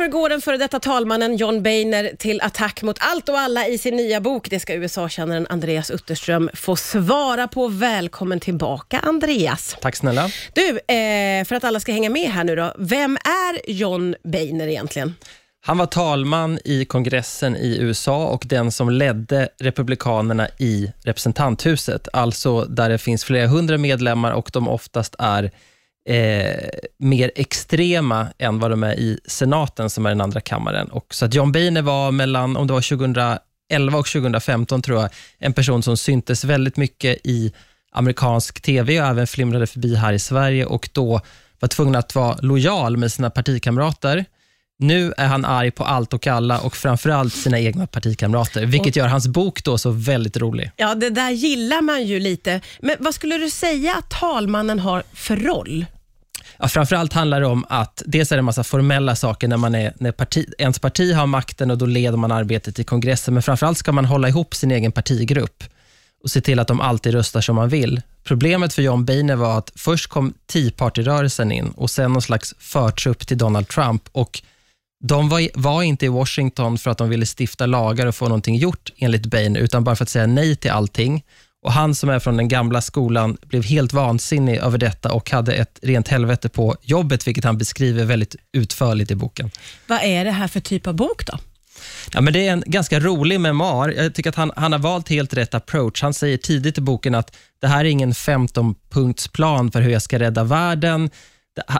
Därför går den före detta talmannen John Boehner till attack mot allt och alla i sin nya bok. Det ska USA-kännaren Andreas Utterström få svara på. Välkommen tillbaka Andreas. Tack snälla. Du, eh, för att alla ska hänga med här nu då. Vem är John Boehner egentligen? Han var talman i kongressen i USA och den som ledde Republikanerna i representanthuset, alltså där det finns flera hundra medlemmar och de oftast är eh, mer extrema än vad de är i senaten, som är den andra kammaren. Och så att John Boehner var mellan, om det var 2011 och 2015, tror jag, en person som syntes väldigt mycket i amerikansk TV och även flimrade förbi här i Sverige och då var tvungen att vara lojal med sina partikamrater. Nu är han arg på allt och alla och framförallt sina egna partikamrater, vilket gör hans bok då så väldigt rolig. Ja, det där gillar man ju lite. Men vad skulle du säga att talmannen har för roll? Ja, framförallt handlar det om att dels är det en massa formella saker när, man är, när parti, ens parti har makten och då leder man arbetet i kongressen, men framförallt ska man hålla ihop sin egen partigrupp och se till att de alltid röstar som man vill. Problemet för John Boehner var att först kom Tea Party-rörelsen in och sen någon slags förtrupp till Donald Trump och de var, var, inte i Washington för att de ville stifta lagar och få någonting gjort enligt Boehner, utan bara för att säga nej till allting. Och Han som är från den gamla skolan blev helt vansinnig över detta och hade ett rent helvete på jobbet, vilket han beskriver väldigt utförligt i boken. Vad är det här för typ av bok då? Ja, men det är en ganska rolig memoar. Jag tycker att han, han har valt helt rätt approach. Han säger tidigt i boken att det här är ingen 15-punktsplan för hur jag ska rädda världen.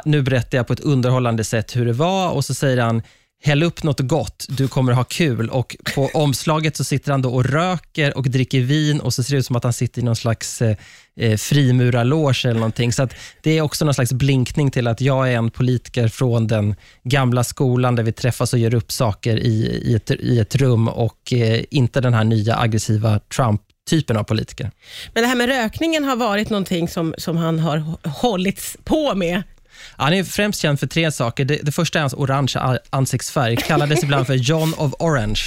Nu berättar jag på ett underhållande sätt hur det var och så säger han häll upp något gott, du kommer ha kul. Och På omslaget så sitter han då och röker och dricker vin och så ser det ut som att han sitter i någon slags eh, eh frimurarloge eller någonting. Så det är också någon slags blinkning till att jag är en politiker från den gamla skolan där vi träffas och gör upp saker i, i, ett, i ett rum och eh, inte den här nya aggressiva Trump typen av politiker. Men det här med rökningen har varit någonting som, som han har hållits på med han är främst känd för tre saker. Det, det första är hans orangea ansiktsfärg, kallades ibland för John of Orange.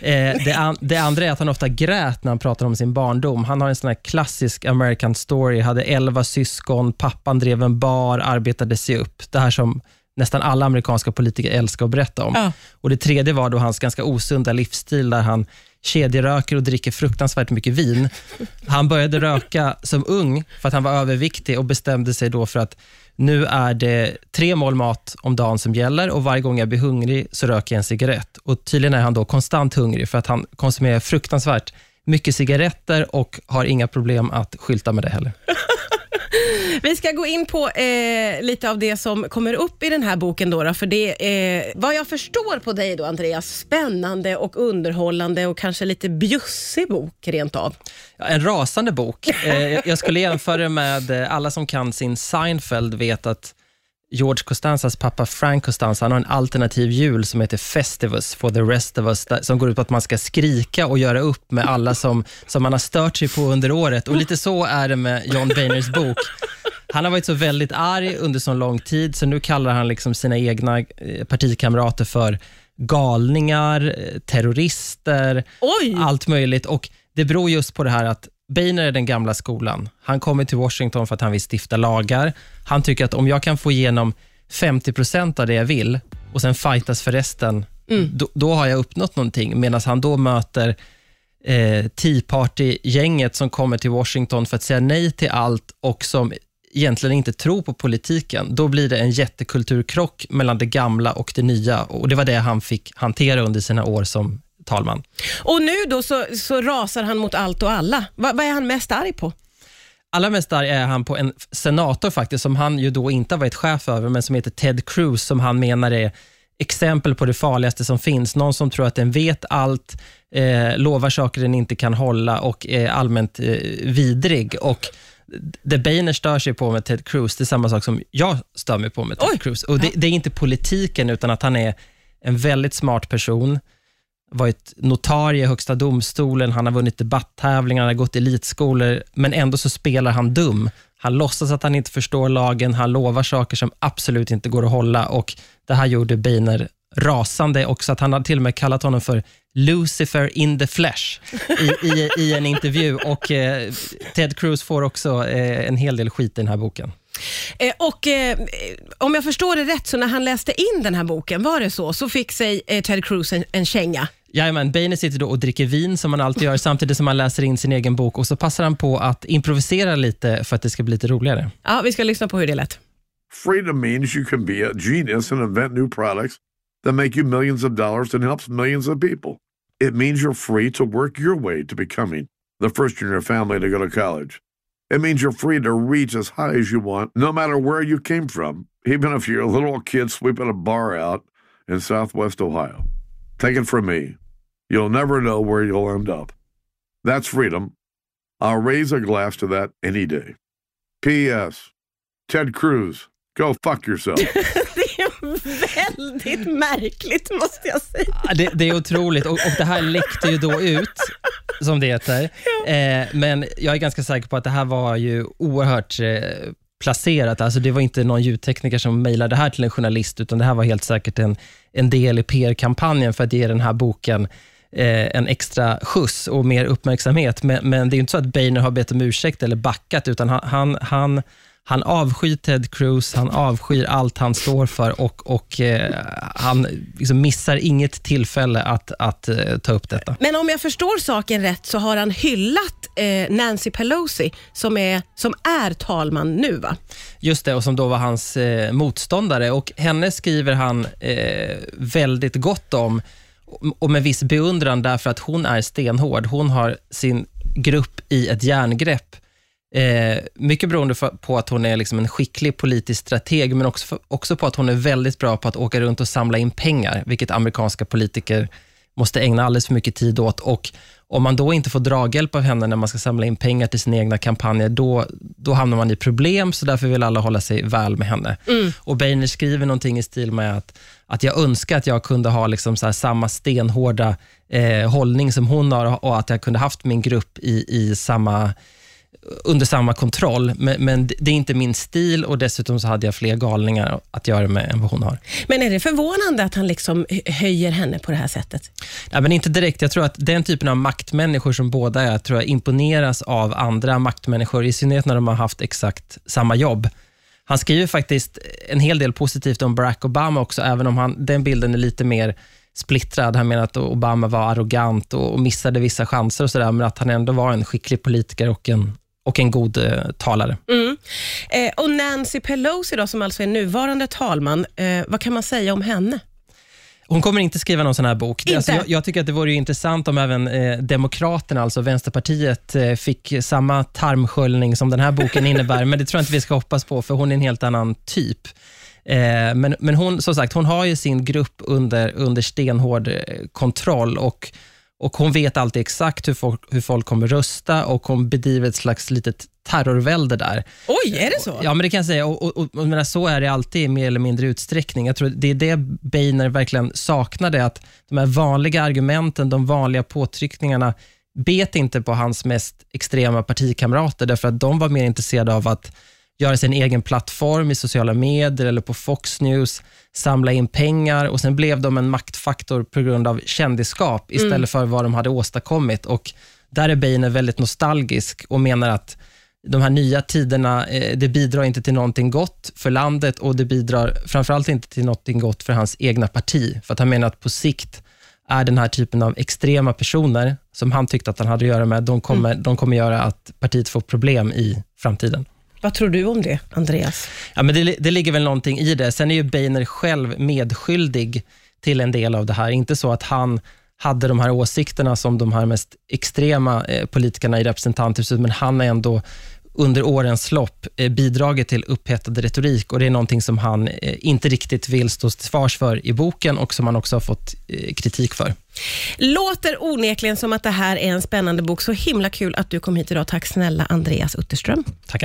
Eh, det, an, det, andra är att han ofta grät när han pratar om sin barndom. Han har en sån klassisk American story, hade elva syskon, pappan drev en bar, arbetade sig upp. Det här som nästan alla amerikanska politiker älskar att berätta om. Ja. Och Det tredje var då hans ganska osunda livsstil, där han kedjeröker och dricker fruktansvärt mycket vin. Han började röka som ung för att han var överviktig och bestämde sig då för att nu är det tre mål mat om dagen som gäller och varje gång jag blir hungrig så röker jag en cigarett. Och Tydligen är han då konstant hungrig för att han konsumerar fruktansvärt mycket cigaretter och har inga problem att skylta med det heller. Vi ska gå in på eh, lite av det som kommer upp i den här boken. Då, då för det är, vad jag förstår på dig då Andreas, spännande och underhållande och kanske lite bjussig bok rent av. Ja, en rasande bok. Eh, jag skulle jämföra med, eh, alla som kan sin Seinfeld vet att George Costanzas pappa Frank Costanza han har en alternativ jul som heter Festivus for the rest of us, som går ut på att man ska skrika och göra upp med alla som, som man har stört sig på under året. Och Lite så är det med John Boehners bok. Han har varit så väldigt arg under så lång tid, så nu kallar han liksom sina egna eh, partikamrater för galningar, eh, terrorister, Oj. allt möjligt. Och Det beror just på det här att Boehner är den gamla skolan. Han kommer till Washington för att han vill stifta lagar. Han tycker att om jag kan få igenom 50 procent av det jag vill och sen fightas för resten, mm. då, då, har jag uppnått någonting. Medan han då möter eh, Tea Party-gänget som kommer till Washington för att säga nej till allt och som egentligen inte tror på politiken. Då blir det en jättekulturkrock mellan det gamla och det nya. Och Det var det han fick hantera under sina år som talman. Och nu då så, så rasar han mot allt och alla. Va, vad är han mest arg på? Allra mest arg är han på en senator faktiskt, som han ju då inte har varit chef över, men som heter Ted Cruz, som han menar är exempel på det farligaste som finns. Någon som tror att den vet allt, eh, lovar saker den inte kan hålla och är allmänt eh, vidrig. Och det Boehner stör sig på med Ted Cruz, det är samma sak som jag stör mig på med Ted Oj. Cruz. Och det, det, är inte politiken, utan att han är en väldigt smart person. Varit notarie i Högsta domstolen, han har vunnit debatttävlingar, han har gått elitskolor, men ändå så spelar han dum. Han låtsas att han inte förstår lagen, han lovar saker som absolut inte går att hålla. Och det här gjorde Boehner rasande också, att han har till och med kallat honom för Lucifer in the flesh i, i, i en intervju och eh, Ted Cruz får också eh, en hel del skit i den här boken. Eh, och eh, Om jag förstår det rätt, så när han läste in den här boken, var det så? Så fick sig eh, Ted Cruz en, en känga. Jajamän, Boehner sitter då och dricker vin som man alltid gör samtidigt som han läser in sin egen bok och så passar han på att improvisera lite för att det ska bli lite roligare. Ja, vi ska lyssna på hur det lät. Freedom means you can be a genius and invent new products that make you millions of dollars and helps millions of people. It means you're free to work your way to becoming the first in your family to go to college. It means you're free to reach as high as you want, no matter where you came from, even if you're a little kid sweeping a bar out in southwest Ohio. Take it from me. You'll never know where you'll end up. That's freedom. I'll raise a glass to that any day. P.S. Ted Cruz, go fuck yourself. Det är väldigt märkligt, måste jag säga. Ja, Det, det är otroligt och, och det här läckte ju då ut, som det heter. Eh, men jag är ganska säker på att det här var ju oerhört eh, placerat. Alltså det var inte någon ljudtekniker som mejlade det här till en journalist, utan det här var helt säkert en, en del i PR-kampanjen för att ge den här boken eh, en extra skjuts och mer uppmärksamhet. Men, men det är ju inte så att Boehner har bett om ursäkt eller backat, utan han, han, han han avskyr Ted Cruz, han avskyr allt han står för och, och eh, han liksom missar inget tillfälle att, att eh, ta upp detta. Men om jag förstår saken rätt så har han hyllat eh, Nancy Pelosi, som är, som är talman nu, va? Just det, och som då var hans eh, motståndare. Och Henne skriver han eh, väldigt gott om och med viss beundran därför att hon är stenhård. Hon har sin grupp i ett järngrepp. Eh, mycket beroende på att hon är liksom en skicklig politisk strateg, men också, för, också på att hon är väldigt bra på att åka runt och samla in pengar, vilket amerikanska politiker måste ägna alldeles för mycket tid åt. Och om man då inte får draghjälp av henne när man ska samla in pengar till sina egna kampanjer, då, då hamnar man i problem, så därför vill alla hålla sig väl med henne. Och Boehner skriver någonting i stil med att, att jag önskar att jag kunde ha liksom så samma stenhårda eh, hållning som hon har och att jag kunde haft min grupp i, i samma under samma kontroll, men, men det är inte min stil och dessutom så hade jag fler galningar att göra med än vad hon har. Men är det förvånande att han liksom höjer henne på det här sättet? Ja, men inte direkt. Jag tror att den typen av maktmänniskor som båda är, tror jag imponeras av andra maktmänniskor, i synnerhet när de har haft exakt samma jobb. Han skriver faktiskt en hel del positivt om Barack Obama också, även om han, den bilden är lite mer splittrad. Han menar att Obama var arrogant och missade vissa chanser och sådär, men att han ändå var en skicklig politiker och en och en god eh, talare. Mm. Eh, och Nancy Pelosi, då, som alltså är nuvarande talman, eh, vad kan man säga om henne? Hon kommer inte skriva någon sån här bok. Inte? Alltså, jag, jag tycker att det vore ju intressant om även eh, Demokraterna, alltså Vänsterpartiet, eh, fick samma tarmsköljning som den här boken innebär, men det tror jag inte vi ska hoppas på, för hon är en helt annan typ. Eh, men, men hon, som sagt, hon har ju sin grupp under, under stenhård eh, kontroll och och Hon vet alltid exakt hur folk, hur folk kommer rösta och hon bedriver ett slags litet terrorvälde där. Oj, är det så? Ja, men det kan jag säga. Och, och, och, och menar, så är det alltid i mer eller mindre utsträckning. Jag tror det är det Boehner verkligen saknade, att de här vanliga argumenten, de vanliga påtryckningarna, bet inte på hans mest extrema partikamrater, därför att de var mer intresserade av att göra sin egen plattform i sociala medier eller på Fox News, samla in pengar och sen blev de en maktfaktor på grund av kändisskap istället Mm. för vad de hade åstadkommit. Och där är Boehner väldigt nostalgisk och menar att de här nya tiderna, eh, det bidrar inte till någonting gott för landet och det bidrar framförallt inte till någonting gott för hans egna parti. För att han menar att på sikt är den här typen av extrema personer, som han tyckte att han hade att göra med, de kommer, de kommer göra att partiet får problem i framtiden. Vad tror du om det, Andreas? Ja, men det, det ligger väl någonting i det. Sen är ju Boehner själv medskyldig till en del av det här. Inte så att han hade de här åsikterna som de här mest extrema eh, politikerna i representanthuset, men han har ändå under årens lopp eh, bidragit till upphettad retorik och det är någonting som han eh, inte riktigt vill stå till svars för i boken och som han också har fått eh, kritik för. Låter onekligen som att det här är en spännande bok. Så himla kul att du kom hit idag. Tack snälla Andreas Utterström. Tackar.